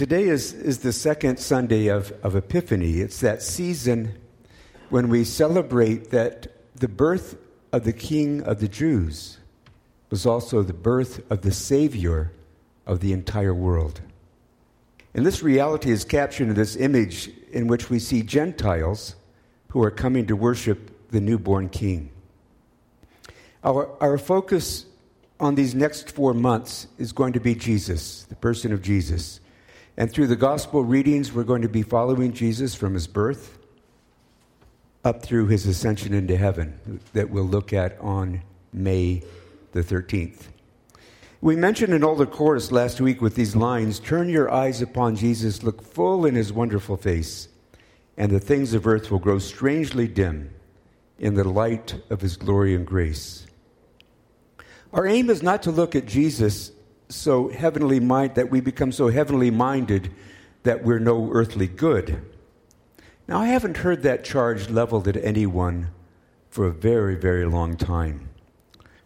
Today is, is the second Sunday of, of Epiphany. It's that season when we celebrate that the birth of the King of the Jews was also the birth of the Savior of the entire world. And this reality is captured in this image in which we see Gentiles who are coming to worship the newborn King. Our, our focus on these next four months is going to be Jesus, the person of Jesus. And through the gospel readings, we're going to be following Jesus from his birth up through his ascension into heaven that we'll look at on May the 13th. We mentioned an older chorus last week with these lines Turn your eyes upon Jesus, look full in his wonderful face, and the things of earth will grow strangely dim in the light of his glory and grace. Our aim is not to look at Jesus so heavenly mind that we become so heavenly minded that we're no earthly good. Now, I haven't heard that charge leveled at anyone for a very, very long time.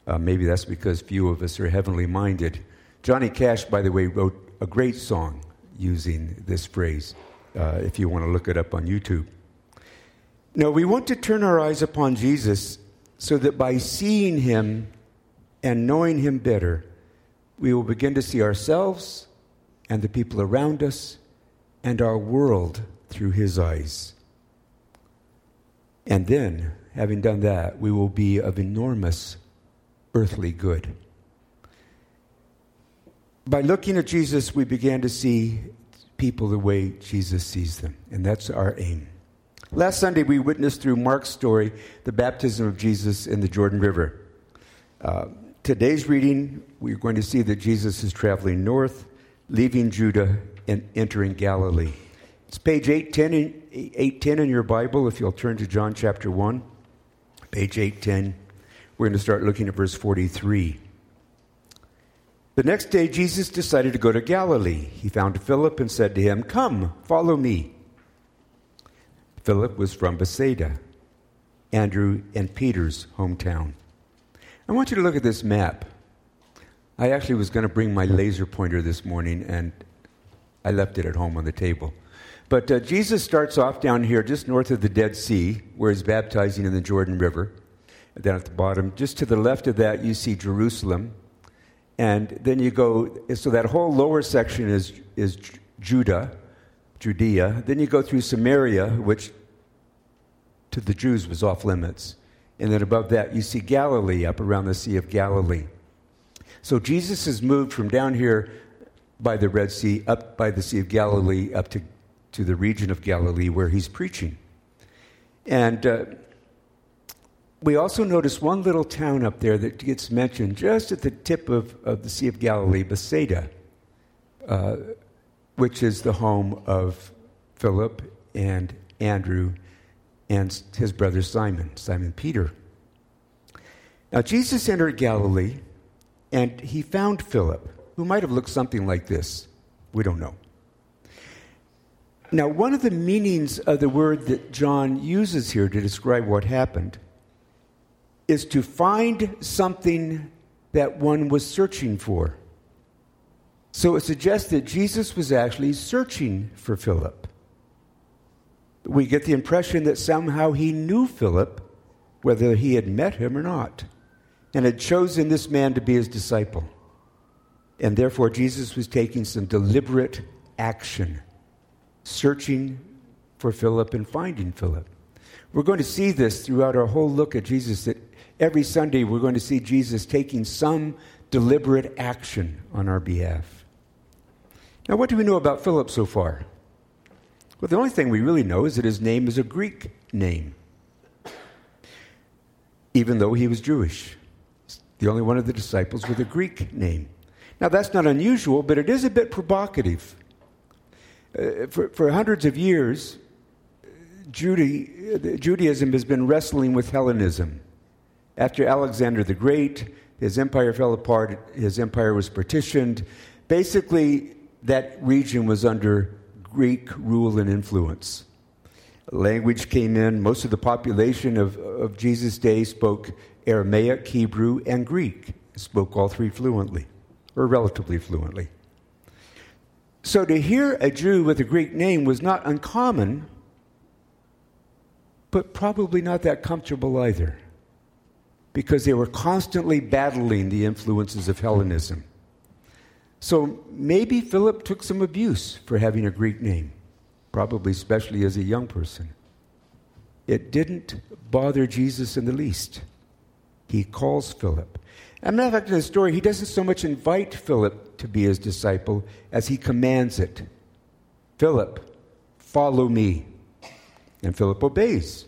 Uh, maybe that's because few of us are heavenly minded. Johnny Cash, by the way, wrote a great song using this phrase, uh, if you want to look it up on YouTube. No, we want to turn our eyes upon Jesus so that by seeing him and knowing him better, we will begin to see ourselves and the people around us and our world through his eyes. And then, having done that, we will be of enormous earthly good. By looking at Jesus, we began to see people the way Jesus sees them, and that's our aim. Last Sunday, we witnessed through Mark's story the baptism of Jesus in the Jordan River. Uh, today's reading, we're going to see that Jesus is traveling north, leaving Judah, and entering Galilee. It's page 810 in, 810 in your Bible, if you'll turn to John chapter 1, page 810. We're going to start looking at verse 43. The next day, Jesus decided to go to Galilee. He found Philip and said to him, Come, follow me. Philip was from Bethsaida, Andrew and Peter's hometown. I want you to look at this map. I actually was going to bring my laser pointer this morning, and I left it at home on the table. But uh, Jesus starts off down here just north of the Dead Sea, where he's baptizing in the Jordan River down at the bottom. Just to the left of that, you see Jerusalem. And then you go, so that whole lower section is, is Judah, Judea. Then you go through Samaria, which to the Jews was off limits. And then above that, you see Galilee up around the Sea of Galilee. So Jesus has moved from down here by the Red Sea up by the Sea of Galilee up to, to the region of Galilee where he's preaching. And uh, we also notice one little town up there that gets mentioned just at the tip of, of the Sea of Galilee, Bethsaida, uh, which is the home of Philip and Andrew and his brother Simon, Simon Peter. Now, Jesus entered Galilee and he found Philip, who might have looked something like this. We don't know. Now, one of the meanings of the word that John uses here to describe what happened is to find something that one was searching for. So it suggests that Jesus was actually searching for Philip. We get the impression that somehow he knew Philip, whether he had met him or not, and had chosen this man to be his disciple. And therefore, Jesus was taking some deliberate action, searching for Philip and finding Philip. We're going to see this throughout our whole look at Jesus that every Sunday we're going to see Jesus taking some deliberate action on our behalf. Now, what do we know about Philip so far? Well, the only thing we really know is that his name is a Greek name, even though he was Jewish. The only one of the disciples with a Greek name. Now, that's not unusual, but it is a bit provocative. Uh, for, for hundreds of years, Judaism has been wrestling with Hellenism. After Alexander the Great, his empire fell apart, his empire was partitioned. Basically, that region was under Greek rule and influence. Language came in. Most of the population of, of Jesus' day spoke Aramaic, Hebrew, and Greek, spoke all three fluently, or relatively fluently. So to hear a Jew with a Greek name was not uncommon, but probably not that comfortable either, because they were constantly battling the influences of Hellenism. So maybe Philip took some abuse for having a Greek name, probably especially as a young person. It didn't bother Jesus in the least. He calls Philip. And matter of fact, in the story, he doesn't so much invite Philip to be his disciple as he commands it. Philip, follow me. And Philip obeys.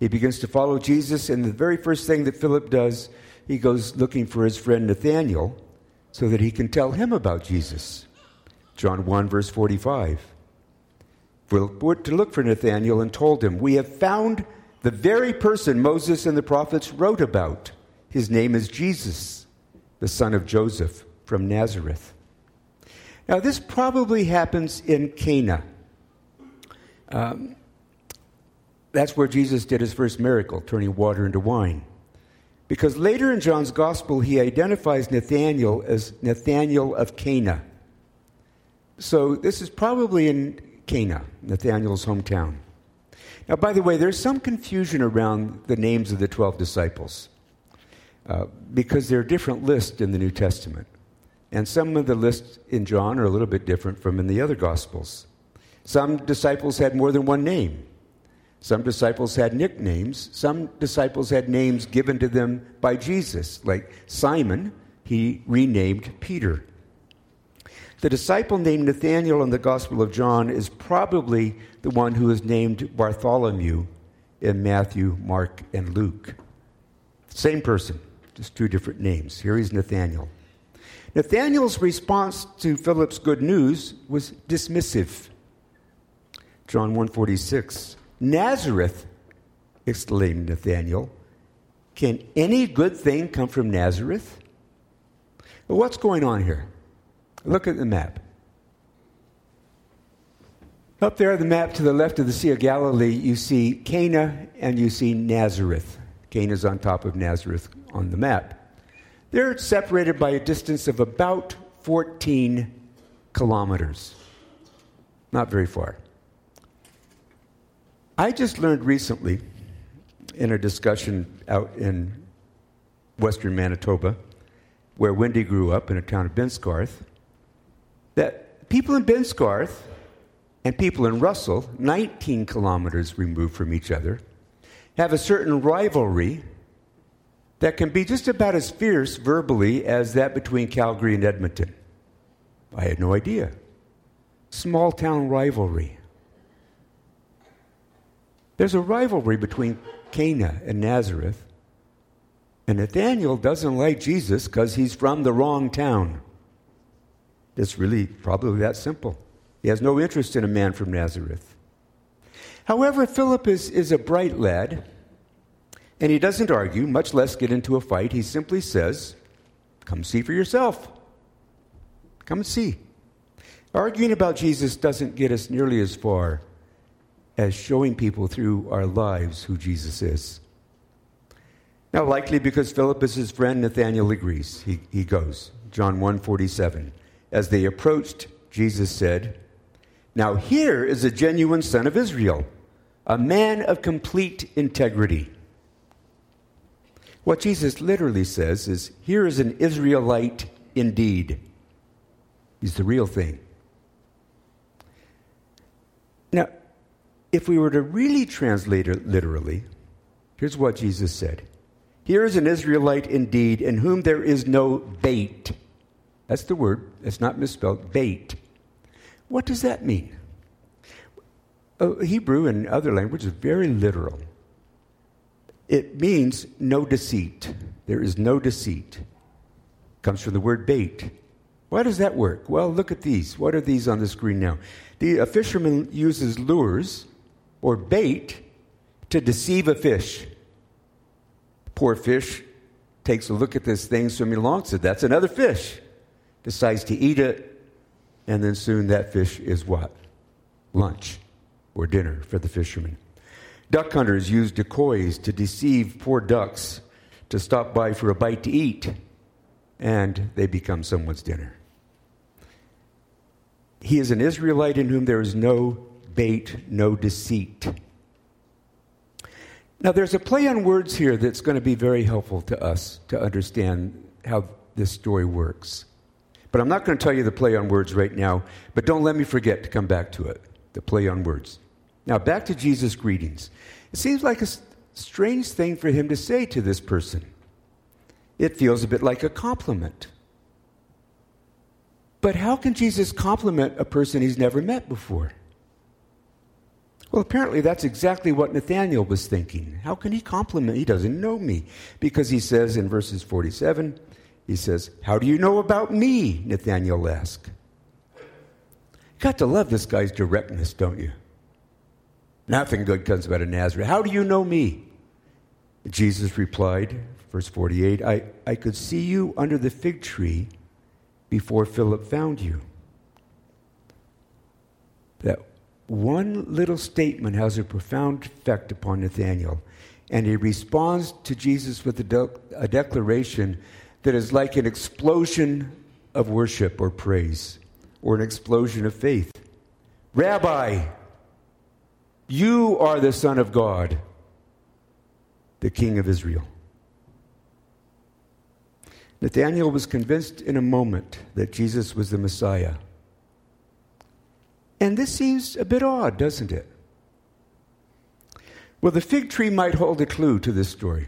He begins to follow Jesus, and the very first thing that Philip does, he goes looking for his friend Nathanael so that he can tell him about Jesus. John 1, verse 45. Philip went to look for Nathanael and told him, We have found the very person Moses and the prophets wrote about. His name is Jesus, the son of Joseph from Nazareth. Now, this probably happens in Cana. Um, that's where Jesus did his first miracle, turning water into wine. Because later in John's gospel, he identifies Nathanael as Nathanael of Cana. So this is probably in Cana, Nathanael's hometown. Now, by the way, there's some confusion around the names of the 12 disciples uh, because there are different lists in the New Testament. And some of the lists in John are a little bit different from in the other Gospels. Some disciples had more than one name. Some disciples had nicknames. Some disciples had names given to them by Jesus, like Simon, he renamed Peter. The disciple named Nathanael in the Gospel of John is probably the one who is named Bartholomew in Matthew, Mark, and Luke. Same person just two different names. Here is he's Nathaniel. Nathaniel's response to Philip's good news was dismissive. John 146. Nazareth, exclaimed Nathaniel. Can any good thing come from Nazareth? Well, what's going on here? Look at the map. Up there on the map to the left of the Sea of Galilee, you see Cana and you see Nazareth. Cana is on top of Nazareth on the map. They're separated by a distance of about 14 kilometers. Not very far. I just learned recently in a discussion out in western Manitoba, where Wendy grew up in a town of Binscarth, that people in Binscarth and people in Russell, 19 kilometers removed from each other, have a certain rivalry that can be just about as fierce verbally as that between Calgary and Edmonton. I had no idea. Small town rivalry. There's a rivalry between Cana and Nazareth. And Nathaniel doesn't like Jesus because he's from the wrong town. It's really probably that simple. He has no interest in a man from Nazareth. However, Philip is, is a bright lad. And he doesn't argue, much less get into a fight. He simply says, Come see for yourself. Come and see. Arguing about Jesus doesn't get us nearly as far as showing people through our lives who Jesus is. Now, likely because Philip is his friend, Nathanael agrees. He, he goes. John 1:47. As they approached, Jesus said, Now here is a genuine son of Israel, a man of complete integrity. What Jesus literally says is here is an Israelite indeed. He's the real thing. Now, if we were to really translate it literally, here's what Jesus said Here is an Israelite indeed, in whom there is no bait. That's the word, it's not misspelled, bait. What does that mean? Uh, Hebrew and other languages very literal. It means no deceit. There is no deceit. It comes from the word bait. Why does that work? Well, look at these. What are these on the screen now? The, a fisherman uses lures or bait to deceive a fish. Poor fish takes a look at this thing swimming along, says, That's another fish. Decides to eat it, and then soon that fish is what? Lunch or dinner for the fisherman. Duck hunters use decoys to deceive poor ducks to stop by for a bite to eat, and they become someone's dinner. He is an Israelite in whom there is no bait, no deceit. Now, there's a play on words here that's going to be very helpful to us to understand how this story works. But I'm not going to tell you the play on words right now, but don't let me forget to come back to it the play on words. Now, back to Jesus' greetings. It seems like a strange thing for him to say to this person. It feels a bit like a compliment. But how can Jesus compliment a person he's never met before? Well, apparently that's exactly what Nathanael was thinking. How can he compliment? He doesn't know me. Because he says in verses 47, he says, How do you know about me? Nathanael asked. Got to love this guy's directness, don't you? Nothing good comes out of Nazareth. How do you know me? Jesus replied, verse 48, I, I could see you under the fig tree before Philip found you. That one little statement has a profound effect upon Nathanael, and he responds to Jesus with a, de- a declaration that is like an explosion of worship or praise, or an explosion of faith. Rabbi, you are the Son of God, the King of Israel. Nathanael was convinced in a moment that Jesus was the Messiah. And this seems a bit odd, doesn't it? Well, the fig tree might hold a clue to this story.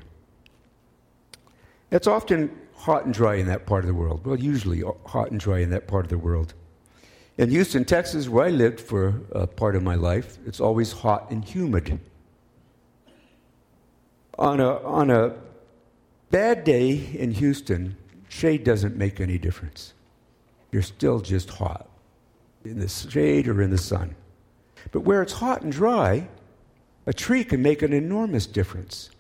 It's often hot and dry in that part of the world. Well, usually hot and dry in that part of the world. In Houston, Texas, where I lived for a part of my life, it's always hot and humid. On a, on a bad day in Houston, shade doesn't make any difference. You're still just hot in the shade or in the sun. But where it's hot and dry, a tree can make an enormous difference.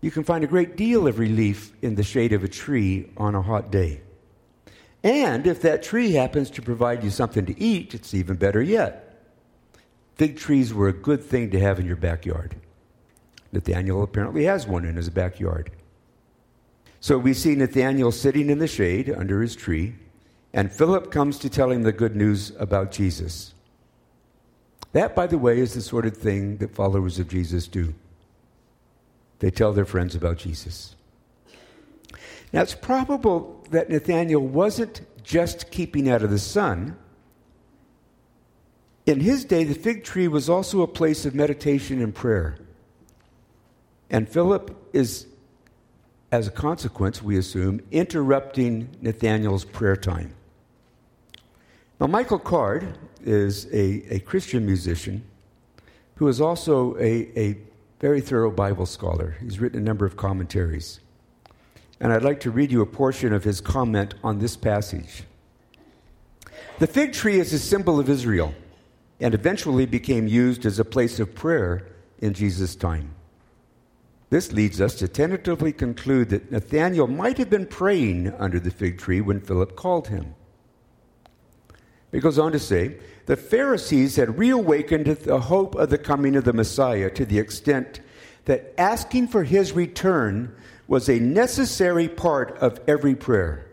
You can find a great deal of relief in the shade of a tree on a hot day. And if that tree happens to provide you something to eat, it's even better yet. Fig trees were a good thing to have in your backyard. Nathaniel apparently has one in his backyard. So we see Nathaniel sitting in the shade under his tree, and Philip comes to tell him the good news about Jesus. That, by the way, is the sort of thing that followers of Jesus do. They tell their friends about Jesus. Now, it's probable that Nathanael wasn't just keeping out of the sun. In his day, the fig tree was also a place of meditation and prayer. And Philip is, as a consequence, we assume, interrupting Nathanael's prayer time. Now, Michael Card is a, a Christian musician who is also a, a very thorough Bible scholar. He's written a number of commentaries. And I'd like to read you a portion of his comment on this passage. The fig tree is a symbol of Israel and eventually became used as a place of prayer in Jesus' time. This leads us to tentatively conclude that Nathanael might have been praying under the fig tree when Philip called him. It goes on to say the Pharisees had reawakened the hope of the coming of the Messiah to the extent that asking for his return was a necessary part of every prayer.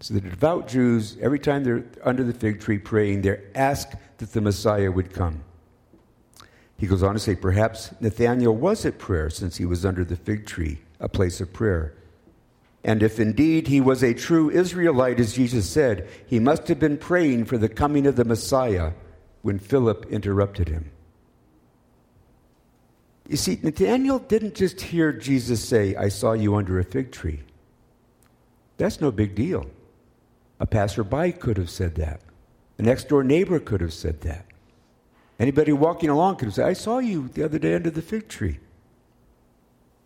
So the devout Jews, every time they're under the fig tree praying, they ask that the Messiah would come. He goes on to say, perhaps Nathanael was at prayer since he was under the fig tree, a place of prayer. And if indeed he was a true Israelite, as Jesus said, he must have been praying for the coming of the Messiah when Philip interrupted him. You see, Nathanael didn't just hear Jesus say, I saw you under a fig tree. That's no big deal. A passerby could have said that. A next door neighbor could have said that. Anybody walking along could have said, I saw you the other day under the fig tree.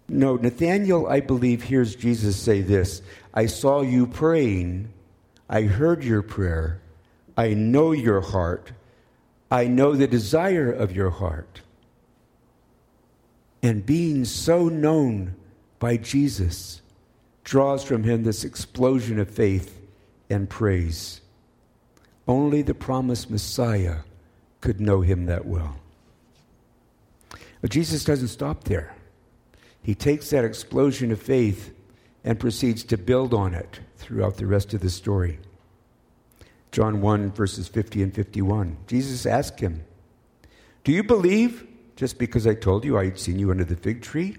No, Nathaniel, I believe, hears Jesus say this I saw you praying. I heard your prayer. I know your heart. I know the desire of your heart. And being so known by Jesus draws from him this explosion of faith and praise. Only the promised Messiah could know him that well. But Jesus doesn't stop there. He takes that explosion of faith and proceeds to build on it throughout the rest of the story. John 1, verses 50 and 51. Jesus asked him, Do you believe just because I told you I had seen you under the fig tree?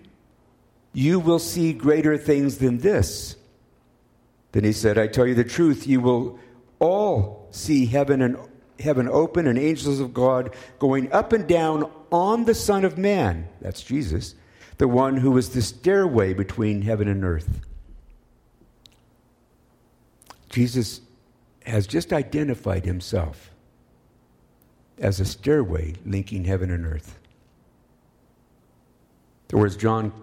You will see greater things than this. Then he said, I tell you the truth, you will all see heaven and heaven open and angels of God going up and down on the Son of Man. That's Jesus, the one who is the stairway between heaven and earth. Jesus has just identified himself as a stairway linking heaven and earth. Or as John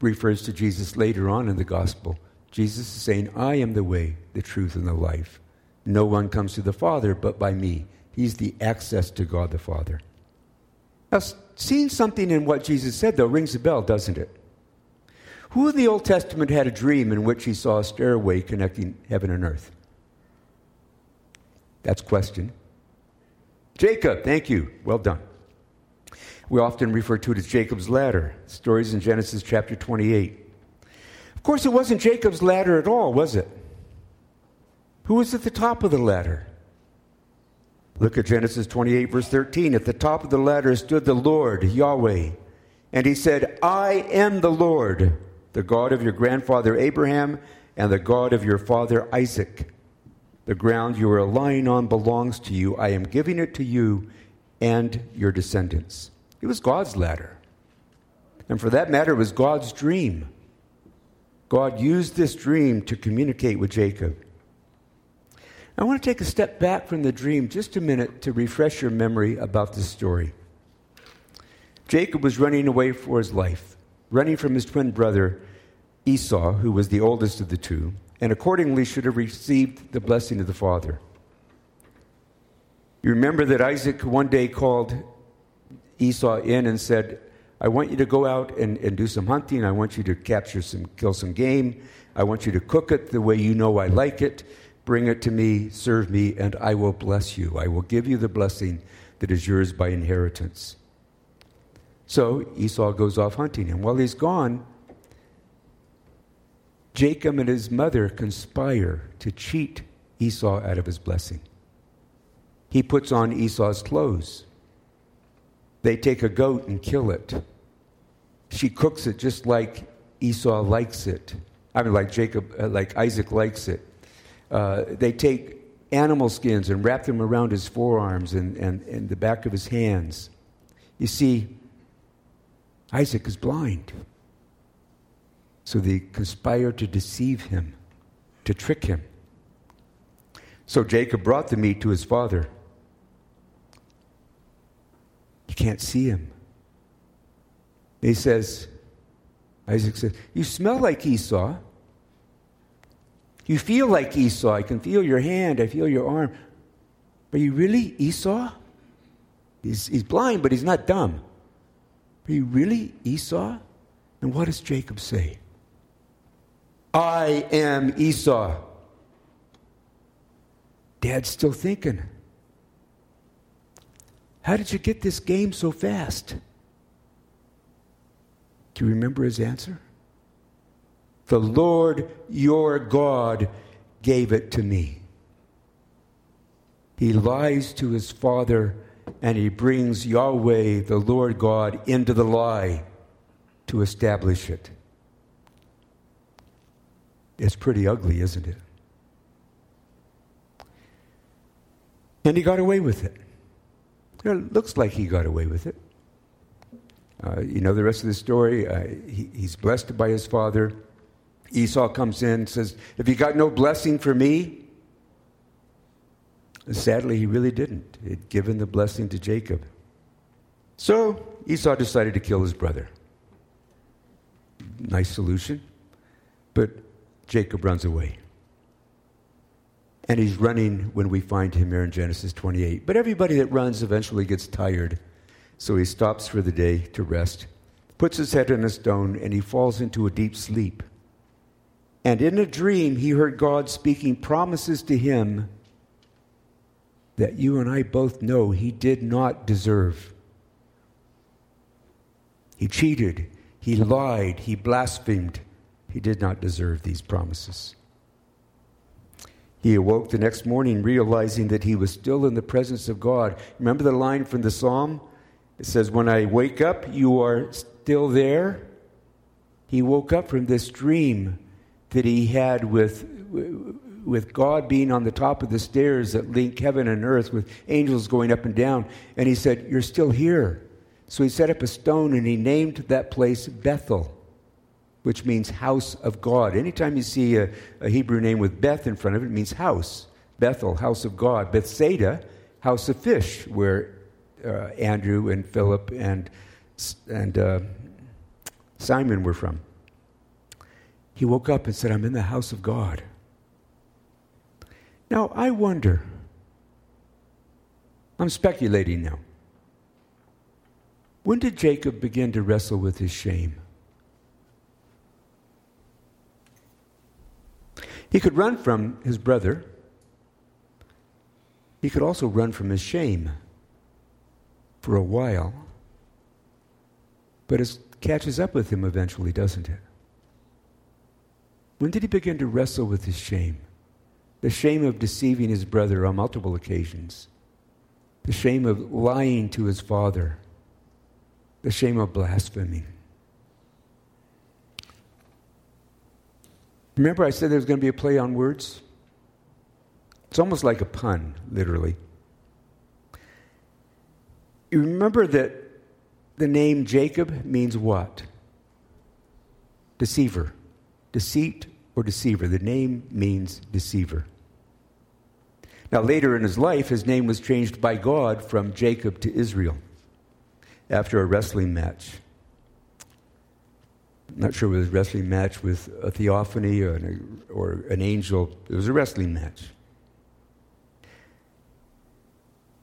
refers to Jesus later on in the gospel, Jesus is saying, I am the way, the truth, and the life. No one comes to the Father but by me. He's the access to God the Father. Now, seeing something in what Jesus said, though, rings a bell, doesn't it? Who in the Old Testament had a dream in which he saw a stairway connecting heaven and earth? That's question. Jacob, thank you. Well done. We often refer to it as Jacob's ladder. Stories in Genesis chapter 28. Of course, it wasn't Jacob's ladder at all, was it? Who was at the top of the ladder? Look at Genesis 28, verse 13. At the top of the ladder stood the Lord, Yahweh. And he said, I am the Lord, the God of your grandfather Abraham and the God of your father Isaac. The ground you are lying on belongs to you. I am giving it to you and your descendants. It was God's ladder. And for that matter, it was God's dream. God used this dream to communicate with Jacob. I want to take a step back from the dream just a minute to refresh your memory about this story. Jacob was running away for his life, running from his twin brother Esau, who was the oldest of the two, and accordingly should have received the blessing of the father. You remember that Isaac one day called Esau in and said, I want you to go out and, and do some hunting. I want you to capture some, kill some game. I want you to cook it the way you know I like it. Bring it to me, serve me, and I will bless you. I will give you the blessing that is yours by inheritance. So Esau goes off hunting, and while he's gone, Jacob and his mother conspire to cheat Esau out of his blessing. He puts on Esau's clothes. They take a goat and kill it. She cooks it just like Esau likes it. I mean, like Jacob, uh, like Isaac likes it. Uh, they take animal skins and wrap them around his forearms and, and, and the back of his hands. You see, Isaac is blind. So they conspire to deceive him, to trick him. So Jacob brought the meat to his father. He can't see him. He says, Isaac says, You smell like Esau. You feel like Esau. I can feel your hand. I feel your arm. Are you really Esau? He's, he's blind, but he's not dumb. Are you really Esau? And what does Jacob say? I am Esau. Dad's still thinking. How did you get this game so fast? Do you remember his answer? The Lord your God gave it to me. He lies to his father and he brings Yahweh, the Lord God, into the lie to establish it. It's pretty ugly, isn't it? And he got away with it. It looks like he got away with it. Uh, you know the rest of the story. Uh, he, he's blessed by his father. Esau comes in and says, Have you got no blessing for me? Sadly, he really didn't. He'd given the blessing to Jacob. So Esau decided to kill his brother. Nice solution. But Jacob runs away. And he's running when we find him here in Genesis 28. But everybody that runs eventually gets tired. So he stops for the day to rest, puts his head on a stone, and he falls into a deep sleep. And in a dream, he heard God speaking promises to him that you and I both know he did not deserve. He cheated, he lied, he blasphemed. He did not deserve these promises. He awoke the next morning realizing that he was still in the presence of God. Remember the line from the psalm? It says, When I wake up, you are still there. He woke up from this dream that he had with, with God being on the top of the stairs that link heaven and earth, with angels going up and down. And he said, You're still here. So he set up a stone and he named that place Bethel which means house of God. Anytime you see a, a, Hebrew name with Beth in front of it, it means house. Bethel, house of God. Bethsaida, house of fish, where uh, Andrew and Philip and, and uh, Simon were from. He woke up and said, I'm in the house of God. Now, I wonder, I'm speculating now. When did Jacob begin to wrestle with his shame? He could run from his brother. He could also run from his shame for a while. But it catches up with him eventually, doesn't it? When did he begin to wrestle with his shame? The shame of deceiving his brother on multiple occasions, the shame of lying to his father, the shame of blaspheming. Remember, I said there was going to be a play on words? It's almost like a pun, literally. You remember that the name Jacob means what? Deceiver. Deceit or deceiver. The name means deceiver. Now, later in his life, his name was changed by God from Jacob to Israel after a wrestling match. I'm not sure it was a wrestling match with a theophany or an, or an angel. It was a wrestling match.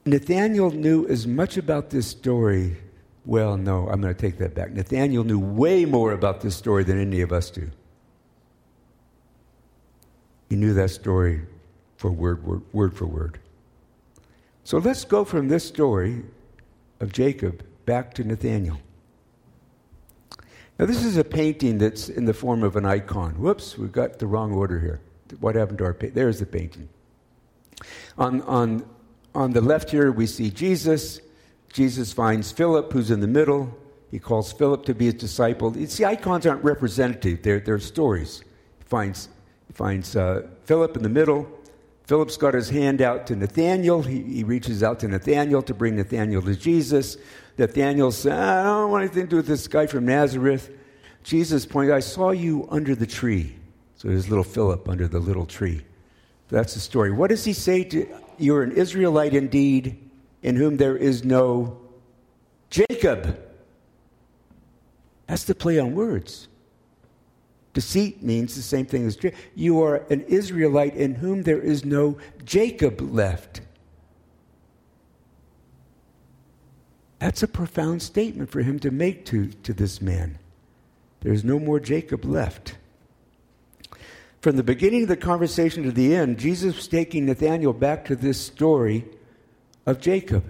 Nathaniel knew as much about this story. Well, no, I'm going to take that back. Nathaniel knew way more about this story than any of us do. He knew that story for word, word, word for word. So let's go from this story of Jacob back to Nathaniel. Now, this is a painting that's in the form of an icon. Whoops, we've got the wrong order here. What happened to our painting? There's the painting. On, on, on the left here, we see Jesus. Jesus finds Philip, who's in the middle. He calls Philip to be his disciple. You see, icons aren't representative, they're, they're stories. He finds, finds uh, Philip in the middle. Philip's got his hand out to Nathaniel. He, he reaches out to Nathaniel to bring Nathaniel to Jesus. Nathaniel says, I don't want anything to do with this guy from Nazareth. Jesus pointed, I saw you under the tree. So there's little Philip under the little tree. That's the story. What does he say to you're an Israelite indeed, in whom there is no Jacob? That's the play on words. Deceit means the same thing as you are an Israelite in whom there is no Jacob left. That's a profound statement for him to make to, to this man. There's no more Jacob left. From the beginning of the conversation to the end, Jesus was taking Nathanael back to this story of Jacob.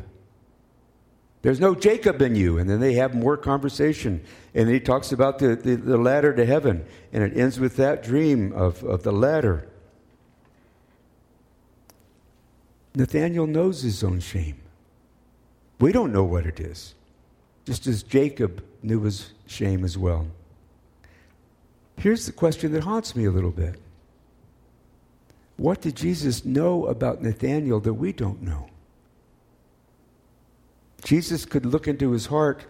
There's no Jacob in you. And then they have more conversation. And he talks about the, the, the ladder to heaven. And it ends with that dream of, of the ladder. Nathanael knows his own shame. We don't know what it is, just as Jacob knew his shame as well. Here's the question that haunts me a little bit What did Jesus know about Nathanael that we don't know? Jesus could look into his heart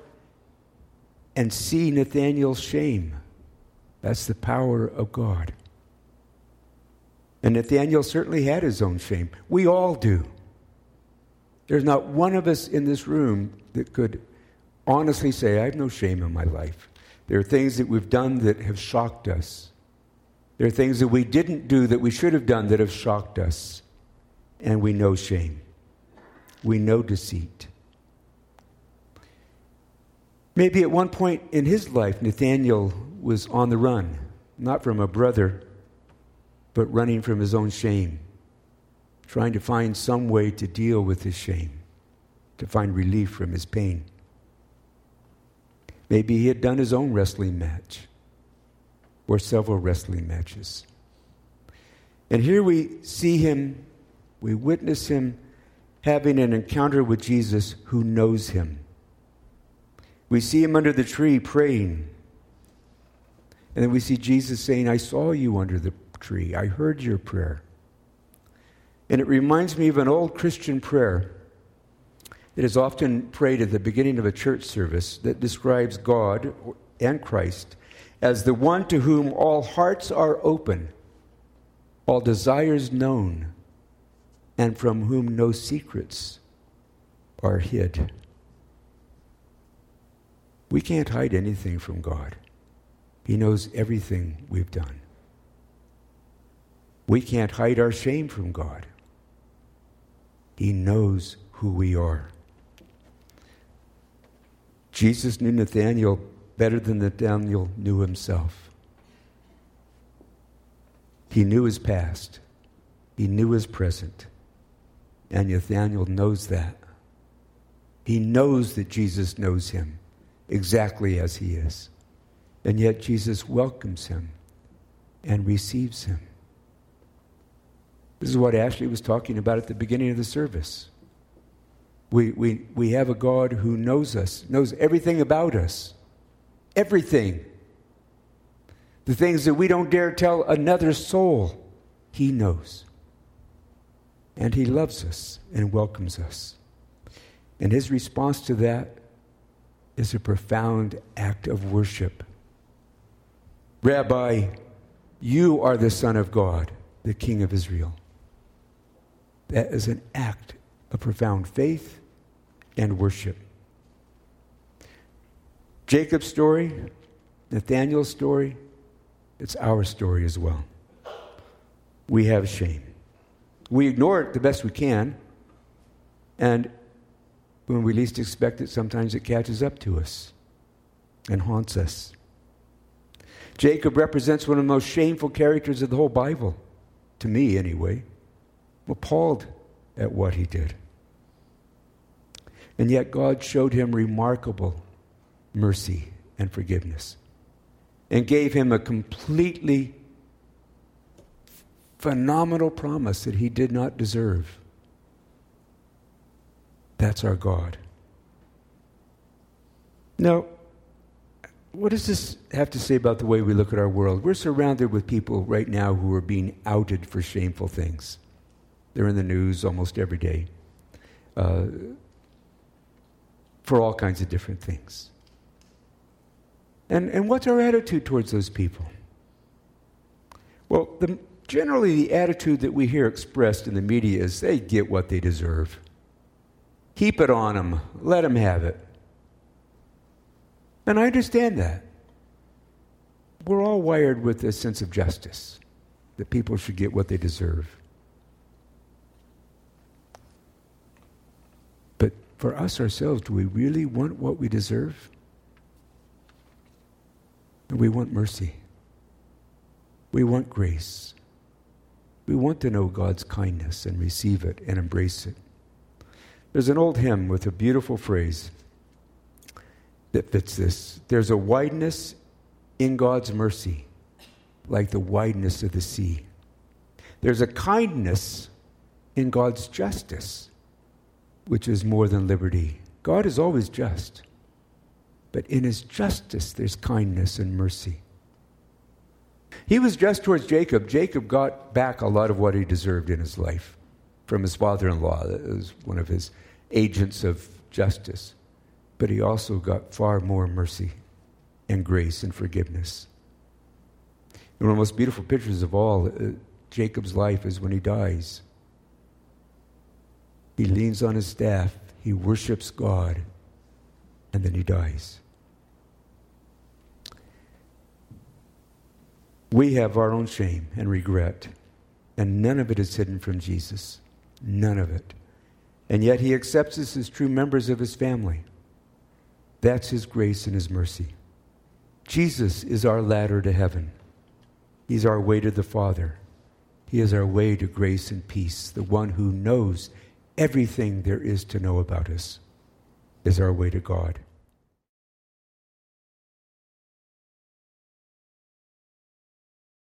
and see Nathanael's shame. That's the power of God. And Nathanael certainly had his own shame. We all do. There's not one of us in this room that could honestly say, I have no shame in my life. There are things that we've done that have shocked us. There are things that we didn't do that we should have done that have shocked us. And we know shame. We know deceit. Maybe at one point in his life, Nathaniel was on the run, not from a brother, but running from his own shame trying to find some way to deal with his shame, to find relief from his pain. Maybe he had done his own wrestling match or several wrestling matches. And here we see him, we witness him having an encounter with Jesus who knows him. We see him under the tree praying. And then we see Jesus saying, I saw you under the tree. I heard your prayer. And it reminds me of an old Christian prayer that is often prayed at the beginning of a church service that describes God and Christ as the one to whom all hearts are open, all desires known, and from whom no secrets are hid. We can't hide anything from God. He knows everything we've done. We can't hide our shame from God. He knows who we are. Jesus knew Nathanael better than Nathanael knew himself. He knew his past, he knew his present, and Nathanael knows that. He knows that Jesus knows him exactly as he is. And yet Jesus welcomes him and receives him. This is what Ashley was talking about at the beginning of the service. We, we, we have a God who knows us, knows everything about us. Everything. The things that we don't dare tell another soul, He knows. And He loves us and welcomes us. And His response to that is a profound act of worship. Rabbi, you are the Son of God, the King of Israel. That is an act of profound faith and worship. Jacob's story, Nathaniel's story, it's our story as well. We have shame. We ignore it the best we can, and when we least expect it, sometimes it catches up to us and haunts us. Jacob represents one of the most shameful characters of the whole Bible, to me anyway. I'm appalled at what he did. And yet God showed him remarkable mercy and forgiveness and gave him a completely phenomenal promise that he did not deserve. That's our God. Now, what does this have to say about the way we look at our world? We're surrounded with people right now who are being outed for shameful things. They're in the news almost every day uh, for all kinds of different things. And, and what's our attitude towards those people? Well, the, generally, the attitude that we hear expressed in the media is they get what they deserve. Keep it on them, let them have it. And I understand that. We're all wired with a sense of justice, that people should get what they deserve. But for us ourselves, do we really want what we deserve? We want mercy. We want grace. We want to know God's kindness and receive it and embrace it. There's an old hymn with a beautiful phrase that fits this. There's a wideness in God's mercy, like the wideness of the sea. There's a kindness in God's justice, which is more than liberty. God is always just, but in his justice, there's kindness and mercy. He was just towards Jacob. Jacob got back a lot of what he deserved in his life from his father in law. That was one of his agents of justice but he also got far more mercy and grace and forgiveness. And one of the most beautiful pictures of all, uh, Jacob's life is when he dies. He leans on his staff, he worships God, and then he dies. We have our own shame and regret, and none of it is hidden from Jesus. None of it. And yet he accepts us as true members of his family. That's His grace and His mercy. Jesus is our ladder to heaven. He's our way to the Father. He is our way to grace and peace. The one who knows everything there is to know about us is our way to God.